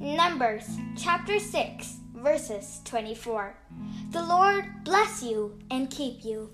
Numbers chapter 6, verses 24. The Lord bless you and keep you.